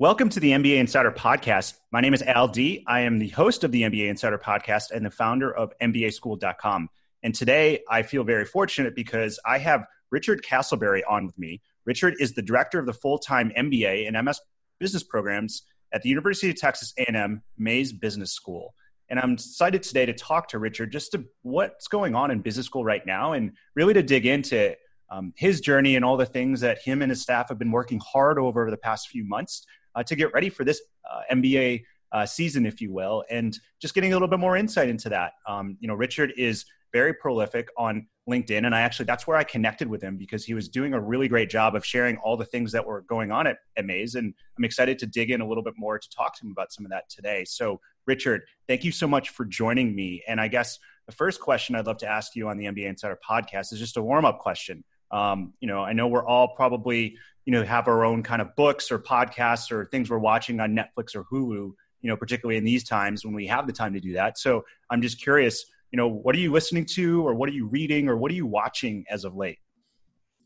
Welcome to the MBA Insider Podcast. My name is Al D. I am the host of the MBA Insider Podcast and the founder of MBAschooled.com. And today I feel very fortunate because I have Richard Castleberry on with me. Richard is the director of the full-time MBA and MS business programs at the University of Texas A&M Mays Business School. And I'm excited today to talk to Richard just to what's going on in business school right now and really to dig into um, his journey and all the things that him and his staff have been working hard over the past few months to get ready for this uh, MBA uh, season, if you will, and just getting a little bit more insight into that. Um, you know, Richard is very prolific on LinkedIn, and I actually that's where I connected with him because he was doing a really great job of sharing all the things that were going on at, at Mays, and I'm excited to dig in a little bit more to talk to him about some of that today. So, Richard, thank you so much for joining me. And I guess the first question I'd love to ask you on the MBA Insider podcast is just a warm up question. Um, you know, I know we're all probably you know have our own kind of books or podcasts or things we're watching on Netflix or Hulu. You know, particularly in these times when we have the time to do that. So I'm just curious. You know, what are you listening to, or what are you reading, or what are you watching as of late?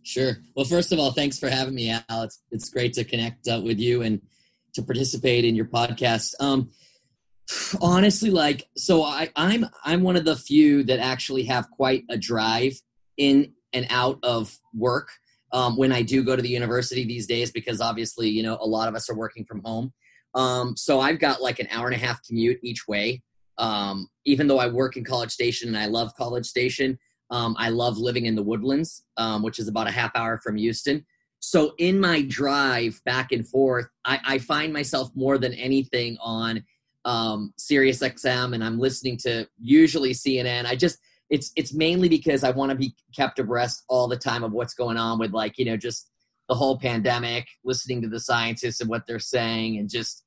Sure. Well, first of all, thanks for having me, Al. It's, it's great to connect uh, with you and to participate in your podcast. Um, honestly, like, so I, I'm I'm one of the few that actually have quite a drive in and out of work um, when I do go to the university these days because obviously, you know, a lot of us are working from home. Um, so I've got like an hour and a half commute each way. Um, even though I work in College Station and I love College Station, um, I love living in the Woodlands, um, which is about a half hour from Houston. So in my drive back and forth, I, I find myself more than anything on um, Sirius XM, and I'm listening to usually CNN. I just it's it's mainly because I want to be kept abreast all the time of what's going on with like you know just the whole pandemic, listening to the scientists and what they're saying, and just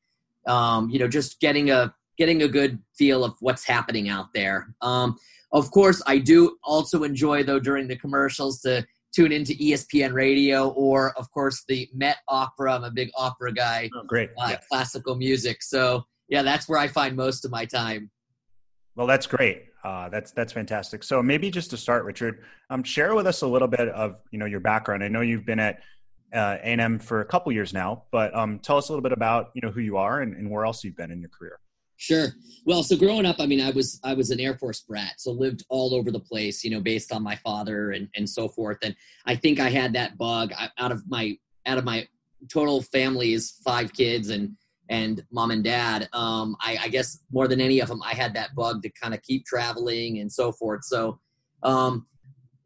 um, you know just getting a getting a good feel of what's happening out there. Um, of course, I do also enjoy though during the commercials to tune into ESPN radio or of course the Met Opera. I'm a big opera guy. Oh, great. Uh, yeah. Classical music. So yeah, that's where I find most of my time. Well, that's great. Uh, that's that's fantastic. So maybe just to start, Richard, um, share with us a little bit of you know your background. I know you've been at uh, A&M for a couple years now, but um, tell us a little bit about you know who you are and, and where else you've been in your career. Sure. Well, so growing up, I mean, I was I was an Air Force brat, so lived all over the place, you know, based on my father and and so forth. And I think I had that bug out of my out of my total family is five kids and and mom and dad. Um, I, I, guess more than any of them, I had that bug to kind of keep traveling and so forth. So, um,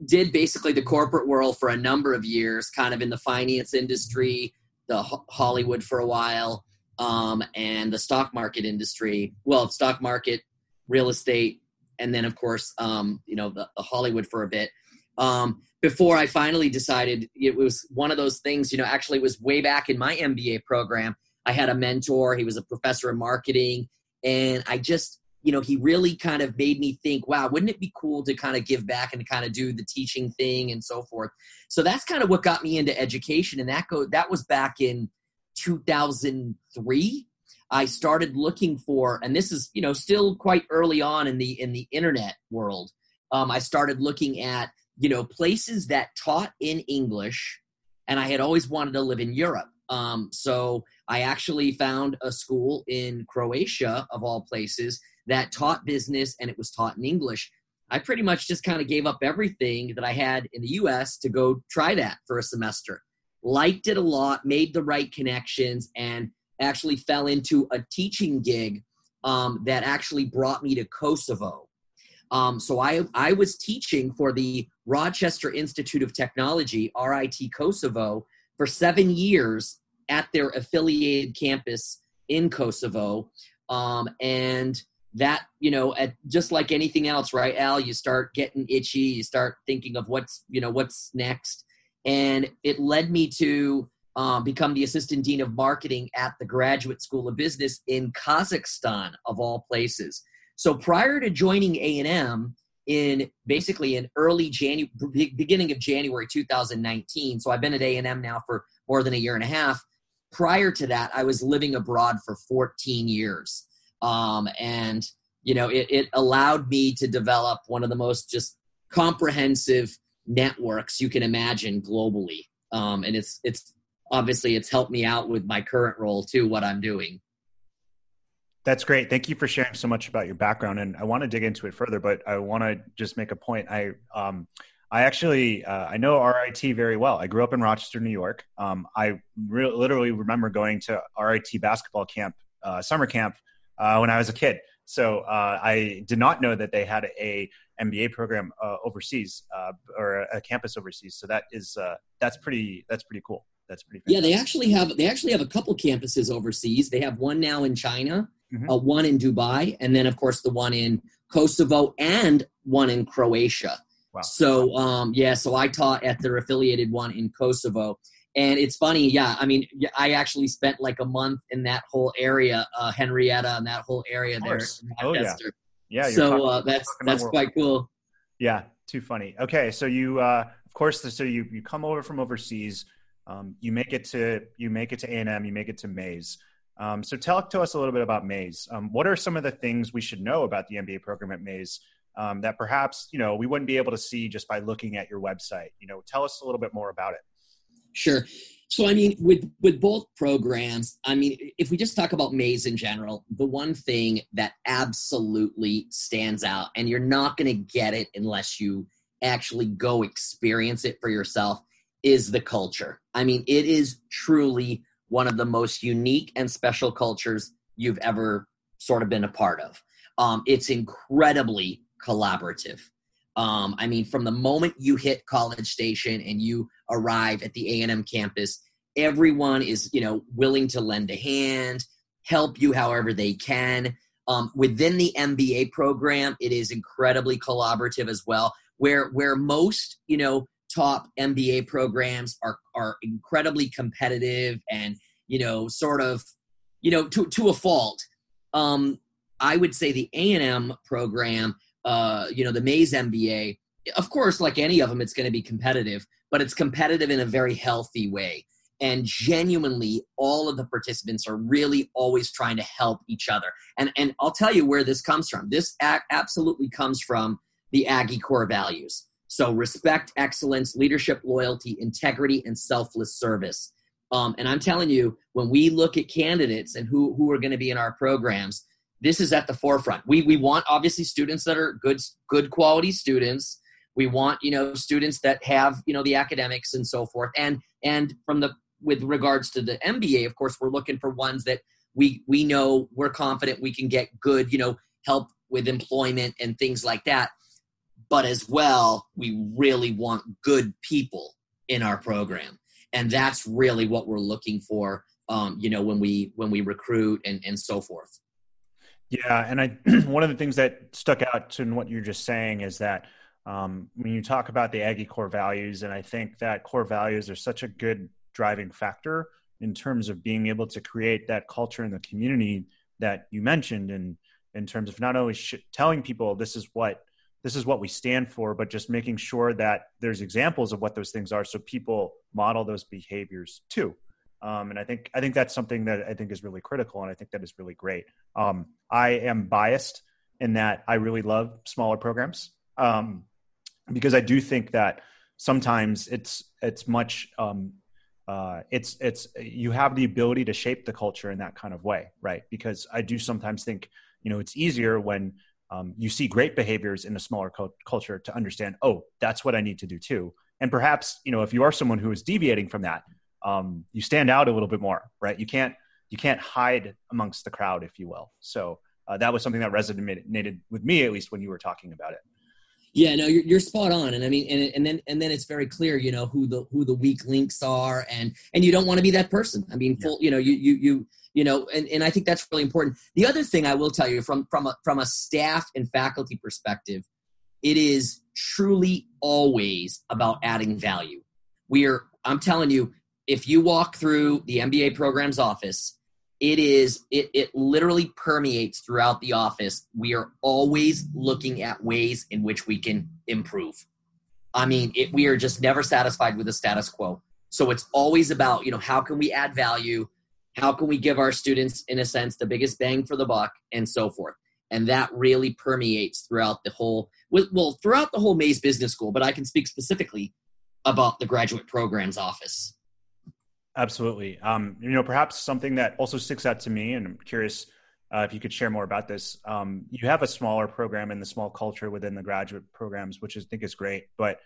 did basically the corporate world for a number of years, kind of in the finance industry, the Hollywood for a while, um, and the stock market industry. Well, stock market, real estate, and then of course, um, you know, the, the, Hollywood for a bit. Um, before I finally decided it was one of those things, you know, actually was way back in my MBA program I had a mentor. He was a professor of marketing. And I just, you know, he really kind of made me think, wow, wouldn't it be cool to kind of give back and kind of do the teaching thing and so forth. So that's kind of what got me into education. And that go that was back in 2003. I started looking for, and this is, you know, still quite early on in the in the internet world. Um, I started looking at, you know, places that taught in English, and I had always wanted to live in Europe. Um, so I actually found a school in Croatia, of all places, that taught business and it was taught in English. I pretty much just kind of gave up everything that I had in the US to go try that for a semester. Liked it a lot, made the right connections, and actually fell into a teaching gig um, that actually brought me to Kosovo. Um, so I, I was teaching for the Rochester Institute of Technology, RIT Kosovo, for seven years at their affiliated campus in Kosovo. Um, and that, you know, at, just like anything else, right, Al, you start getting itchy, you start thinking of what's, you know, what's next. and it led me to um, become the assistant dean of marketing at the Graduate School of Business in Kazakhstan, of all places. So prior to joining A&M in basically in early January, beginning of January 2019, so I've been at A&M now for more than a year and a half. Prior to that, I was living abroad for 14 years. Um, and, you know, it, it allowed me to develop one of the most just comprehensive networks you can imagine globally. Um, and it's, it's obviously it's helped me out with my current role too, what I'm doing. That's great. Thank you for sharing so much about your background. And I want to dig into it further, but I want to just make a point. I, um, I actually uh, I know RIT very well. I grew up in Rochester, New York. Um, I re- literally remember going to RIT basketball camp, uh, summer camp, uh, when I was a kid. So uh, I did not know that they had a MBA program uh, overseas uh, or a campus overseas. So that is that's pretty that's pretty cool. That's pretty. Fantastic. Yeah, they actually have they actually have a couple campuses overseas. They have one now in China, mm-hmm. one in Dubai, and then of course the one in Kosovo and one in Croatia. Wow. So um, yeah, so I taught at their affiliated one in Kosovo, and it's funny. Yeah, I mean, I actually spent like a month in that whole area, uh, Henrietta, and that whole area there. Oh yeah, yeah. So talking, uh, that's that's quite cool. Yeah, too funny. Okay, so you uh, of course, so you you come over from overseas. Um, you make it to you make it to A and M. You make it to Mays. Um, so talk to us a little bit about Mays. Um, what are some of the things we should know about the MBA program at Mays um, that perhaps you know we wouldn't be able to see just by looking at your website? You know tell us a little bit more about it. Sure. So i mean with with both programs i mean if we just talk about mays in general the one thing that absolutely stands out and you're not going to get it unless you actually go experience it for yourself is the culture. I mean it is truly one of the most unique and special cultures you've ever sort of been a part of um, it's incredibly collaborative. Um, I mean, from the moment you hit College Station and you arrive at the A&M campus, everyone is, you know, willing to lend a hand, help you however they can. Um, within the MBA program, it is incredibly collaborative as well. Where where most, you know, top MBA programs are are incredibly competitive and you know, sort of, you know, to to a fault. Um, I would say the A&M program uh, you know, the Mays MBA, of course, like any of them, it's going to be competitive, but it's competitive in a very healthy way. And genuinely, all of the participants are really always trying to help each other. And, and I'll tell you where this comes from. This a- absolutely comes from the Aggie core values. So, respect, excellence, leadership, loyalty, integrity, and selfless service. Um, and I'm telling you, when we look at candidates and who, who are going to be in our programs, this is at the forefront. We we want obviously students that are good good quality students. We want you know students that have you know the academics and so forth. And and from the with regards to the MBA, of course, we're looking for ones that we we know we're confident we can get good you know help with employment and things like that. But as well, we really want good people in our program, and that's really what we're looking for. Um, you know when we when we recruit and and so forth. Yeah, and I one of the things that stuck out to what you're just saying is that um, when you talk about the Aggie core values, and I think that core values are such a good driving factor in terms of being able to create that culture in the community that you mentioned, and in terms of not only sh- telling people this is what this is what we stand for, but just making sure that there's examples of what those things are, so people model those behaviors too. Um, and I think I think that's something that I think is really critical, and I think that is really great. Um, I am biased in that I really love smaller programs um, because I do think that sometimes it's it's much um, uh, it's it's you have the ability to shape the culture in that kind of way, right? Because I do sometimes think you know it's easier when um, you see great behaviors in a smaller co- culture to understand, oh, that's what I need to do too. And perhaps you know if you are someone who is deviating from that um, you stand out a little bit more, right? You can't you can't hide amongst the crowd, if you will. So uh, that was something that resonated with me, at least when you were talking about it. Yeah, no, you're, you're spot on, and I mean, and, and then and then it's very clear, you know, who the who the weak links are, and and you don't want to be that person. I mean, full, you know, you you you you know, and, and I think that's really important. The other thing I will tell you from from a from a staff and faculty perspective, it is truly always about adding value. We're i'm telling you if you walk through the mba programs office it is it, it literally permeates throughout the office. We are always looking at ways in which we can improve. I mean it, we are just never satisfied with the status quo. So it's always about you know how can we add value how can we give our students in a sense the biggest bang for the buck and so forth. And that really permeates throughout the whole well throughout the whole mays business school but i can speak specifically about the graduate programs office. Absolutely. Um, you know perhaps something that also sticks out to me and i'm curious uh, if you could share more about this um, you have a smaller program and the small culture within the graduate programs which i think is great but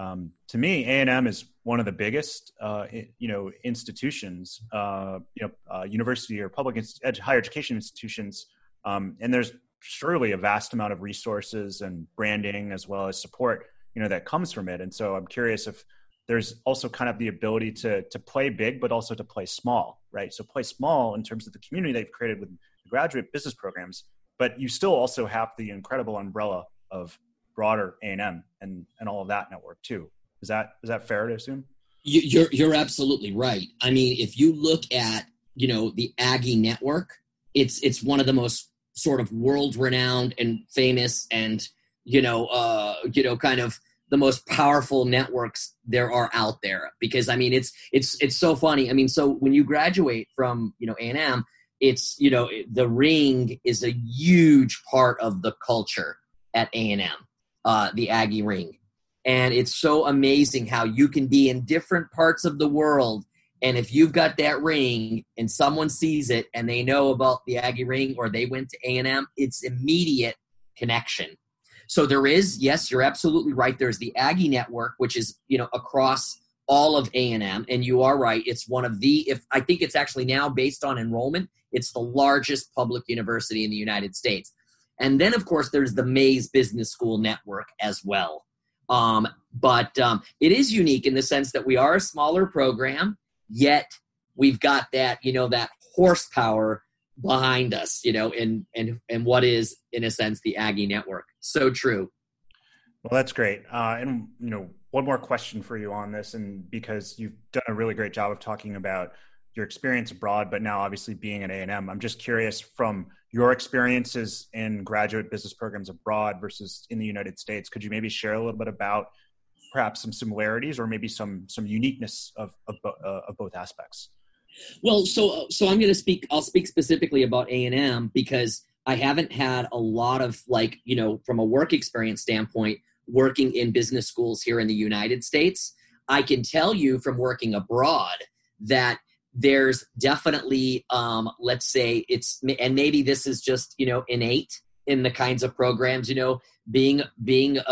um, to me, A and M is one of the biggest, uh, you know, institutions, uh, you know, uh, university or public ed- higher education institutions, um, and there's surely a vast amount of resources and branding as well as support, you know, that comes from it. And so I'm curious if there's also kind of the ability to to play big, but also to play small, right? So play small in terms of the community they've created with graduate business programs, but you still also have the incredible umbrella of broader A&M and, and all of that network too. Is that, is that fair to assume? You're, you're absolutely right. I mean, if you look at, you know, the Aggie network, it's, it's one of the most sort of world renowned and famous and, you know, uh, you know, kind of the most powerful networks there are out there because I mean, it's, it's, it's so funny. I mean, so when you graduate from, you know, A&M, it's, you know, the ring is a huge part of the culture at A&M uh, the Aggie ring. And it's so amazing how you can be in different parts of the world. And if you've got that ring and someone sees it and they know about the Aggie ring or they went to A&M, it's immediate connection. So there is, yes, you're absolutely right. There's the Aggie network, which is, you know, across all of A&M. And you are right. It's one of the, if I think it's actually now based on enrollment, it's the largest public university in the United States. And then, of course, there's the Mays Business School Network as well. Um, but um, it is unique in the sense that we are a smaller program, yet we've got that, you know, that horsepower behind us, you know, and and and what is, in a sense, the Aggie Network. So true. Well, that's great. Uh, and you know, one more question for you on this, and because you've done a really great job of talking about your experience abroad, but now obviously being at A and I'm just curious from your experiences in graduate business programs abroad versus in the United States. Could you maybe share a little bit about perhaps some similarities or maybe some some uniqueness of of, uh, of both aspects? Well, so so I'm going to speak. I'll speak specifically about A and M because I haven't had a lot of like you know from a work experience standpoint working in business schools here in the United States. I can tell you from working abroad that there's definitely um, let's say it's and maybe this is just you know innate in the kinds of programs you know being being a,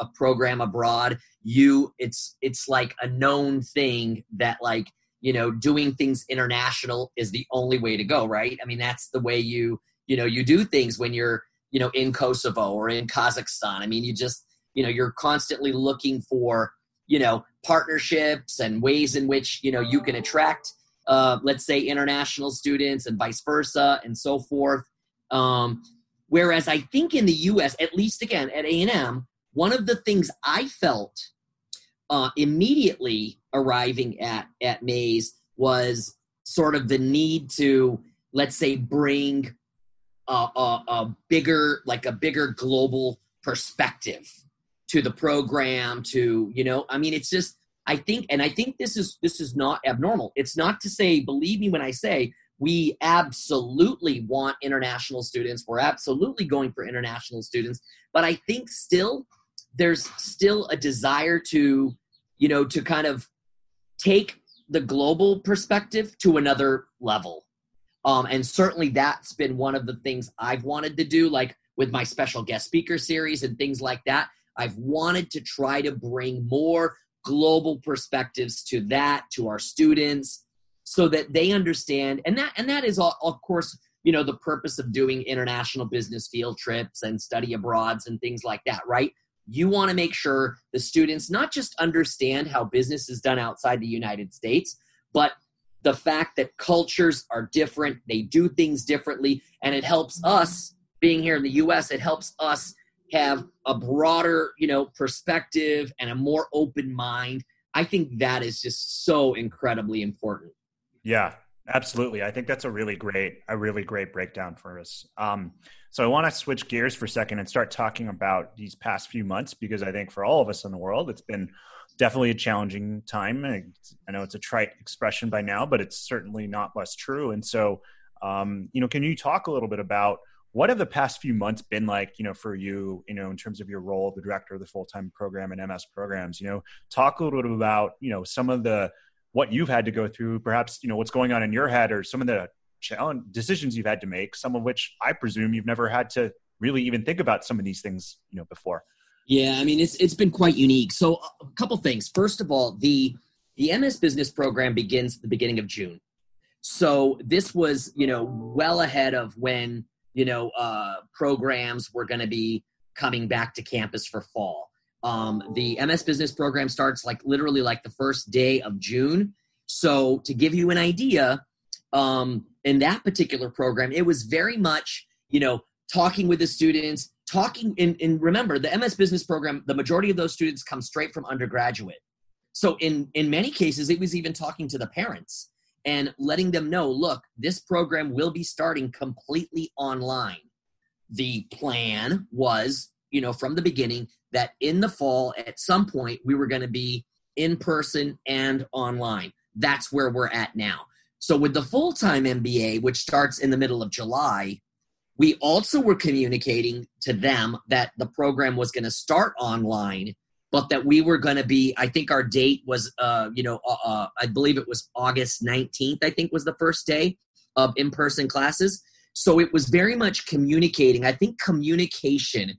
a, program abroad you it's it's like a known thing that like you know doing things international is the only way to go right? I mean that's the way you you know you do things when you're you know in kosovo or in kazakhstan. I mean you just you know you're constantly looking for you know partnerships and ways in which you know you can attract uh, let's say international students and vice versa and so forth. Um, whereas i think in the us at least again at a&m one of the things i felt uh, immediately arriving at at mays was sort of the need to let's say bring a, a, a bigger like a bigger global perspective to the program to you know i mean it's just I think, and I think this is this is not abnormal. It's not to say, believe me when I say we absolutely want international students. We're absolutely going for international students, but I think still there's still a desire to, you know, to kind of take the global perspective to another level. Um, and certainly that's been one of the things I've wanted to do, like with my special guest speaker series and things like that. I've wanted to try to bring more global perspectives to that to our students so that they understand. And that and that is all, of course you know the purpose of doing international business field trips and study abroads and things like that right? You want to make sure the students not just understand how business is done outside the united states but the fact that cultures are different they do things differently and it helps us being here in the us it helps us have a broader, you know, perspective and a more open mind I think that is just so incredibly important. Yeah, absolutely. I think that's a really great, a really great breakdown for us. Um, so I want to switch gears for a second and start talking about these past few months because I think for all of us in the world, it's been definitely a challenging time. I know it's a trite expression by now, but it's certainly not less true. And so, um, you know, can you talk a little bit about what have the past few months been like, you know, for you, you know, in terms of your role, the director of the full-time program and MS programs, you know, talk a little bit about, you know, some of the, what you've had to go through, perhaps, you know, what's going on in your head or some of the challenge decisions you've had to make, some of which I presume you've never had to really even think about some of these things, you know, before. Yeah, I mean it's it's been quite unique. So a couple things. First of all, the the MS Business program begins the beginning of June. So this was, you know, well ahead of when, you know, uh, programs were going to be coming back to campus for fall. Um, the MS Business program starts like literally like the first day of June. So to give you an idea, um, in that particular program, it was very much, you know, talking with the students, talking in, in remember the ms business program the majority of those students come straight from undergraduate so in in many cases it was even talking to the parents and letting them know look this program will be starting completely online. The plan was you know from the beginning that in the fall at some point we were going to be in person and online. That's where we're at now. So with the full-time mba which starts in the middle of july we also were communicating to them that the program was going to start online, but that we were going to be, I think our date was, uh, you know, uh, uh, I believe it was August 19th, I think was the first day of in person classes. So it was very much communicating. I think communication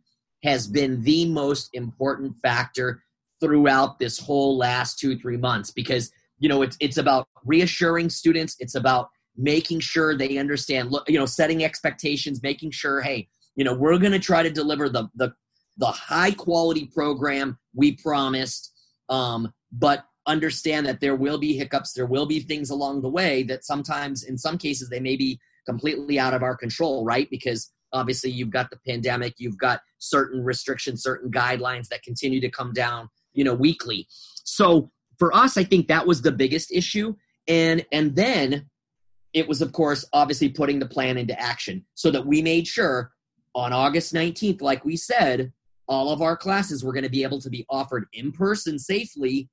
has been the most important factor throughout this whole last two, three months because, you know, it's, it's about reassuring students, it's about making sure they understand you know setting expectations making sure hey you know we're going to try to deliver the the the high quality program we promised um, but understand that there will be hiccups there will be things along the way that sometimes in some cases they may be completely out of our control right? Because obviously you've got the pandemic you've got certain restrictions certain guidelines that continue to come down you know weekly. So for us i think that was the biggest issue. And and then it was, of course, obviously putting the plan into action so that we made sure on August 19th, like we said, all of our classes were going to be able to be offered in person safely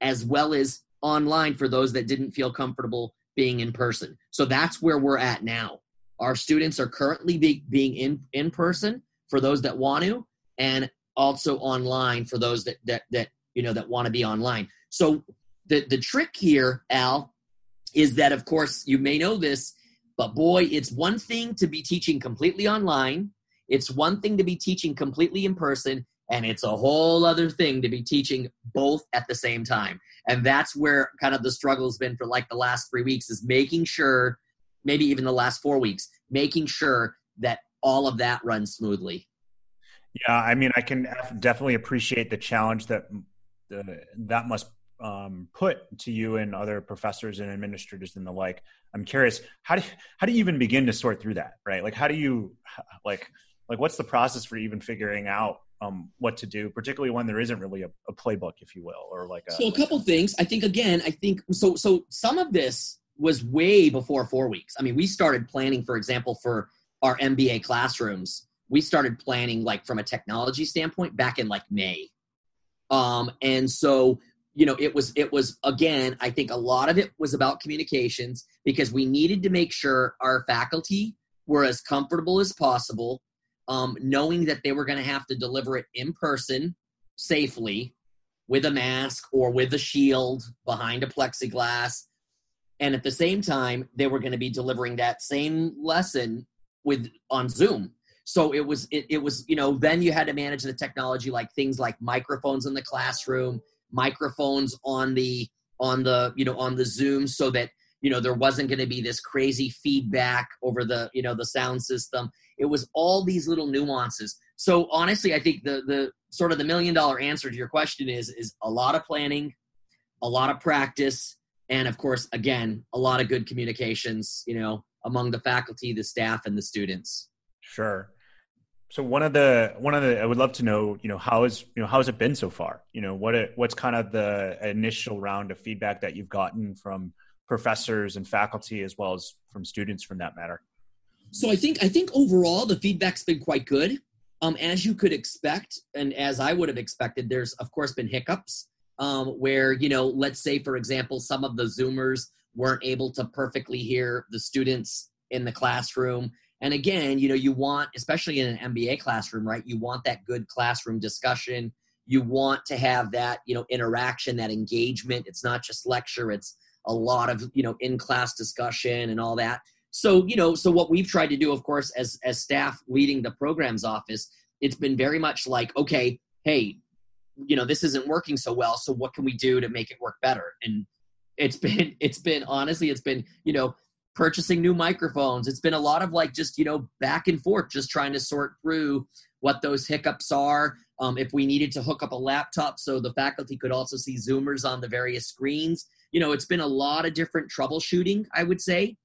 as well as online for those that didn't feel comfortable being in person. So that's where we're at now. Our students are currently be, being in, in person for those that want to, and also online for those that, that, that you know, that want to be online. So the, the trick here, Al, is that, of course, you may know this, but boy, it's one thing to be teaching completely online, it's one thing to be teaching completely in person, and it's a whole other thing to be teaching both at the same time. And that's where kind of the struggle has been for like the last three weeks is making sure, maybe even the last four weeks, making sure that all of that runs smoothly. Yeah, I mean, I can definitely appreciate the challenge that that must um, put to you and other professors and administrators and the like i'm curious how do you, how do you even begin to sort through that right like how do you like like what's the process for even figuring out um, what to do particularly when there isn't really a, a playbook if you will or like a, so a couple things. I think again i think so so some of this was way before four weeks. I mean we started planning for example for our mba classrooms. We started planning like from a technology standpoint back in like may. Um, and so you know it was it was again i think a lot of it was about communications because we needed to make sure our faculty were as comfortable as possible um, knowing that they were going to have to deliver it in person safely with a mask or with a shield behind a plexiglass. And at the same time they were going to be delivering that same lesson with on zoom. So it was it, it was you know then you had to manage the technology like things like microphones in the classroom microphones on the on the you know on the zoom so that you know there wasn't going to be this crazy feedback over the you know the sound system. It was all these little nuances. So honestly i think the the sort of the million dollar answer to your question is is a lot of planning a lot of practice and of course again a lot of good communications you know among the faculty the staff and the students. Sure. So one of the one of the I would love to know, you know, how is you know how has it been so far? You know, what it, what's kind of the initial round of feedback that you've gotten from professors and faculty as well as from students, from that matter. So I think I think overall the feedback's been quite good. Um, as you could expect, and as I would have expected, there's of course been hiccups um, where you know, let's say for example, some of the Zoomers weren't able to perfectly hear the students in the classroom and again, you know, you want, especially in an MBA classroom, right? You want that good classroom discussion. You want to have that, you know, interaction, that engagement. It's not just lecture, it's a lot of, you know, in class discussion and all that. So, you know, so what we've tried to do, of course, as as staff leading the programs office, it's been very much like, okay, hey, you know, this isn't working so well. So what can we do to make it work better? And it's been, it's been honestly, it's been, you know, purchasing new microphones. It's been a lot of like just, you know, back and forth, just trying to sort through what those hiccups are. Um, if we needed to hook up a laptop so the faculty could also see Zoomers on the various screens. You know, it's been a lot of different troubleshooting, I would say.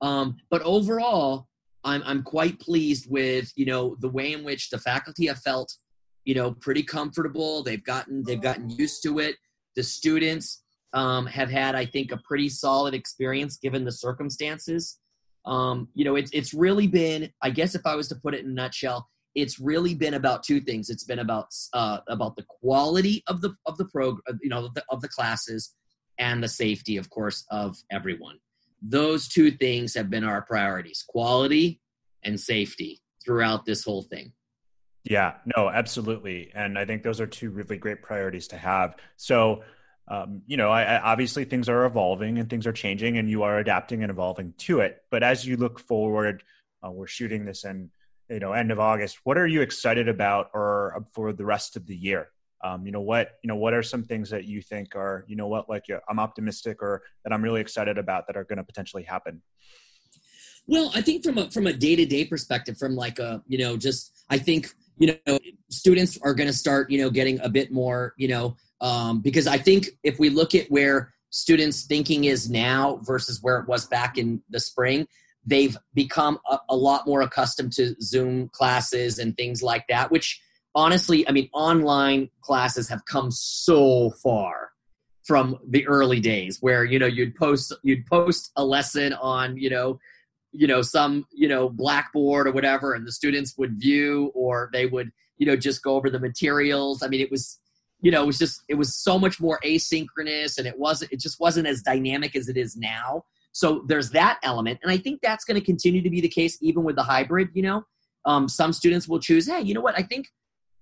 Um, but overall, I'm, I'm quite pleased with, you know, the way in which the faculty have felt, you know, pretty comfortable. They've gotten, they've gotten used to it. The students, um, have had, I think, a pretty solid experience given the circumstances. Um, you know, it's it's really been, I guess, if I was to put it in a nutshell, it's really been about two things. It's been about uh, about the quality of the of the program, you know, of the, of the classes, and the safety, of course, of everyone. Those two things have been our priorities: quality and safety throughout this whole thing. Yeah, no, absolutely, and I think those are two really great priorities to have. So um, you know, I, I, obviously things are evolving and things are changing, and you are adapting and evolving to it. But as you look forward, uh, we're shooting this in you know end of August. What are you excited about, or uh, for the rest of the year? Um, you know what you know what are some things that you think are you know what like I'm optimistic or that I'm really excited about that are going to potentially happen. Well, I think from a from a day to day perspective, from like a you know just I think you know students are going to start you know getting a bit more you know um, because I think if we look at where students' thinking is now versus where it was back in the spring, they've become a, a lot more accustomed to Zoom classes and things like that, which honestly, I mean, online classes have come so far from the early days where you know you'd post you'd post a lesson on you know you know some you know blackboard or whatever and the students would view or they would you know just go over the materials i mean it was you know, it was just it was so much more asynchronous and it wasn't it just wasn't as dynamic as it is now. So there's that element, and I think that's going to continue to be the case even with the hybrid. You know, um, some students will choose, hey, you know what, I think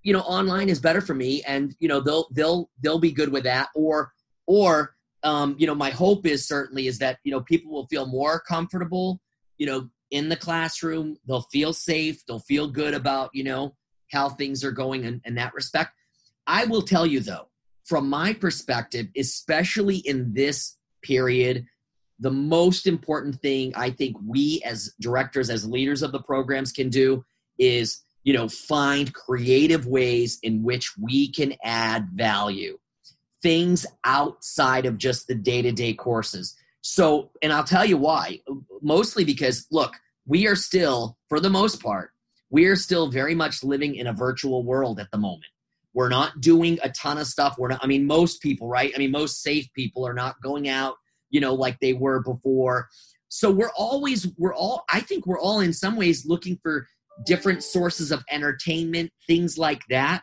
you know online is better for me, and you know they'll they'll they'll be good with that. Or or um, you know, my hope is certainly is that you know people will feel more comfortable, you know, in the classroom. They'll feel safe. They'll feel good about you know how things are going in, in that respect. I will tell you though, from my perspective, especially in this period, the most important thing I think we as directors, as leaders of the programs can do is, you know, find creative ways in which we can add value. Things outside of just the day to day courses. So, and I'll tell you why. Mostly because, look, we are still, for the most part, we are still very much living in a virtual world at the moment. We're not doing a ton of stuff. We're not, I mean, most people, right? I mean, most safe people are not going out, you know, like they were before. So we're always, we're all, I think we're all in some ways looking for different sources of entertainment, things like that.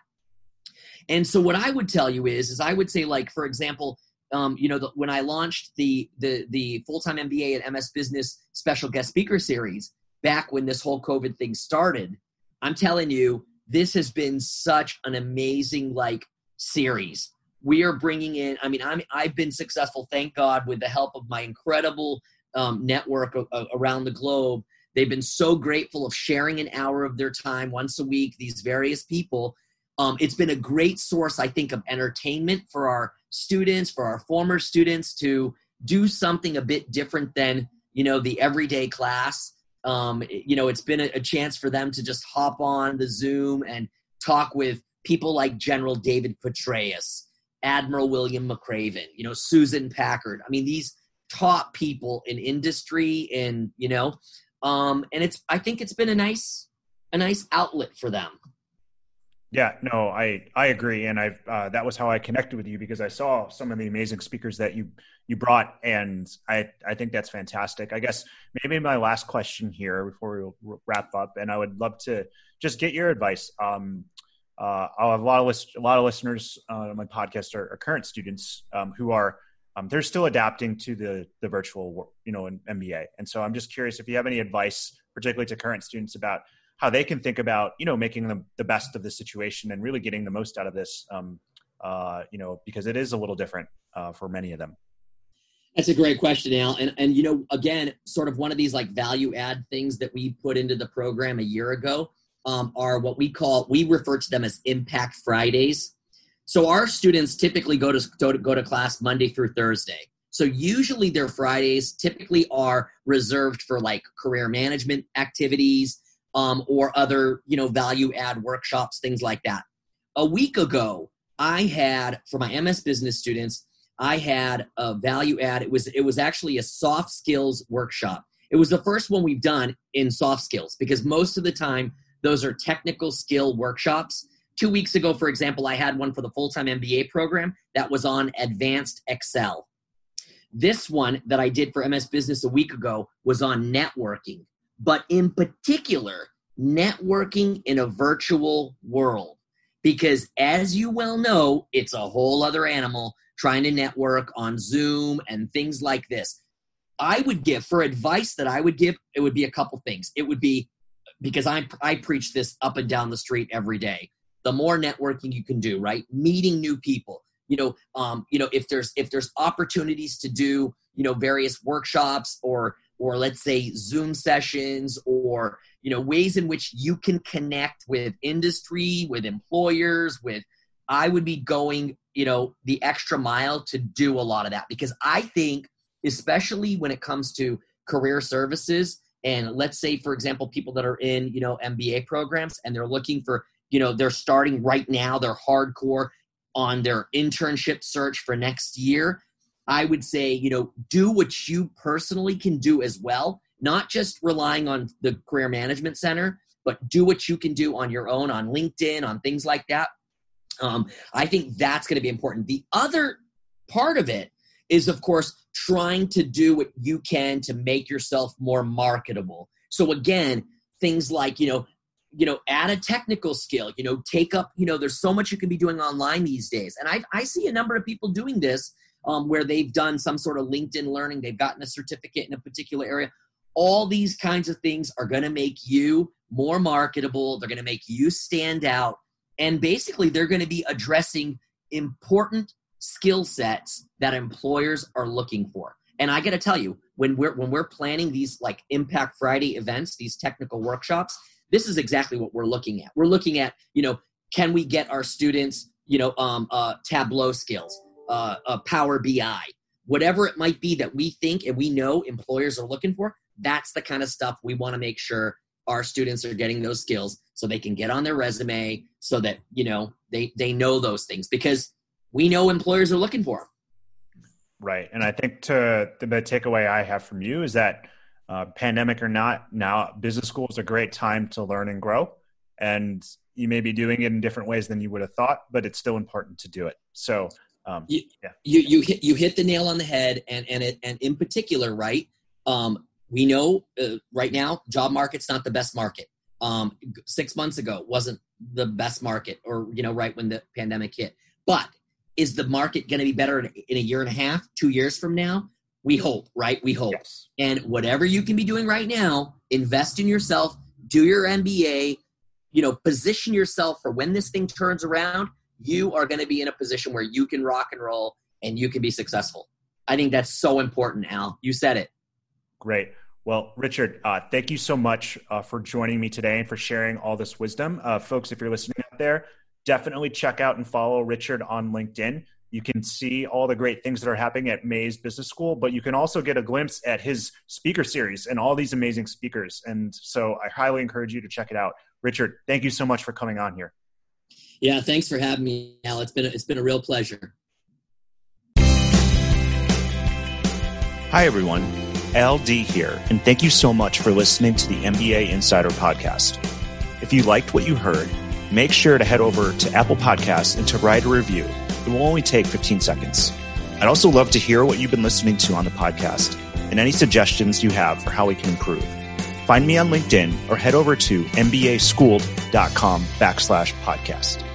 And so what I would tell you is, is I would say, like, for example, um, you know, the, when I launched the the the full time MBA and MS Business special guest speaker series back when this whole COVID thing started, I'm telling you, this has been such an amazing like series we are bringing in i mean i'm i've been successful thank god with the help of my incredible um, network around the globe they've been so grateful of sharing an hour of their time once a week these various people um, it's been a great source i think of entertainment for our students for our former students to do something a bit different than you know the everyday class um, you know, it's been a, a chance for them to just hop on the Zoom and talk with people like General David Petraeus, Admiral William McRaven, you know, Susan Packard. I mean, these top people in industry and, you know, um, and it's, I think it's been a nice, a nice outlet for them. Yeah, no, I I agree, and I uh, that was how I connected with you because I saw some of the amazing speakers that you you brought, and I I think that's fantastic. I guess maybe my last question here before we wrap up, and I would love to just get your advice. Um, uh, I have a lot of list, a lot of listeners uh, on my podcast are, are current students um, who are um, they're still adapting to the the virtual you know MBA, and so I'm just curious if you have any advice, particularly to current students about how they can think about you know making the, the best of the situation and really getting the most out of this um, uh, you know because it is a little different uh, for many of them. That's a great question al. And and you know again sort of one of these like value add things that we put into the program a year ago um, are what we call we refer to them as impact fridays so our students typically go to go to, go to class monday through thursday. So usually their fridays typically are reserved for like career management activities um, or other you know value add workshops things like that. A week ago i had for my ms business students i had a value add it was it was actually a soft skills workshop. It was the first one we've done in soft skills because most of the time those are technical skill workshops two weeks ago for example i had one for the full-time mba program that was on advanced excel this one that i did for ms business a week ago was on networking but in particular, networking in a virtual world. Because as you well know, it's a whole other animal trying to network on Zoom and things like this. I would give, for advice that I would give, it would be a couple things. It would be because I, I preach this up and down the street every day. The more networking you can do, right? Meeting new people. You know, um, you know, if there's if there's opportunities to do, you know, various workshops or or let's say zoom sessions or you know ways in which you can connect with industry with employers with i would be going you know the extra mile to do a lot of that because i think especially when it comes to career services and let's say for example people that are in you know mba programs and they're looking for you know they're starting right now they're hardcore on their internship search for next year I would say, you know, do what you personally can do as well, not just relying on the Career Management Center, but do what you can do on your own, on LinkedIn, on things like that. Um, I think that's going to be important. The other part of it is, of course, trying to do what you can to make yourself more marketable. So again, things like, you know, you know, add a technical skill, you know, take up, you know, there's so much you can be doing online these days. And I, I see a number of people doing this um, where they've done some sort of LinkedIn learning, they've gotten a certificate in a particular area. All these kinds of things are going to make you more marketable. They're going to make you stand out. And basically, they're going to be addressing important skill sets that employers are looking for. And I got to tell you, when we're when we're planning these like Impact Friday events, these technical workshops, this is exactly what we're looking at. We're looking at, you know, can we get our students, you know, um, uh, Tableau skills? uh, a Power BI, whatever it might be that we think and we know employers are looking for. That's the kind of stuff we want to make sure our students are getting those skills so they can get on their resume so that you know they they know those things because we know employers are looking for them. Right, and I think to the takeaway I have from you is that uh, pandemic or not, now business school is a great time to learn and grow, and you may be doing it in different ways than you would have thought, but it's still important to do it. So um, you, yeah. you, you hit you hit the nail on the head, and and it, and in particular, right? Um, we know uh, right now, job market's not the best market. Um, six months ago wasn't the best market, or you know, right when the pandemic hit. But is the market going to be better in, in, a year and a half, two years from now? We hope, right? We hope. Yes. And whatever you can be doing right now, invest in yourself, do your MBA, you know, position yourself for when this thing turns around you are going to be in a position where you can rock and roll and you can be successful. I think that's so important, Al. You said it. Great. Well, Richard, uh, thank you so much uh, for joining me today and for sharing all this wisdom. Uh, folks, if you're listening out there, definitely check out and follow Richard on LinkedIn. You can see all the great things that are happening at Mays Business School, but you can also get a glimpse at his speaker series and all these amazing speakers. And so I highly encourage you to check it out. Richard, thank you so much for coming on here. Yeah, thanks for having me, Al. It's been a, it's been a real pleasure. Hi, everyone. LD here, and thank you so much for listening to the MBA Insider Podcast. If you liked what you heard, make sure to head over to Apple Podcasts and to write a review. It will only take 15 seconds. I'd also love to hear what you've been listening to on the podcast and any suggestions you have for how we can improve. Find me on LinkedIn or head over to mbaschooled.com backslash podcast.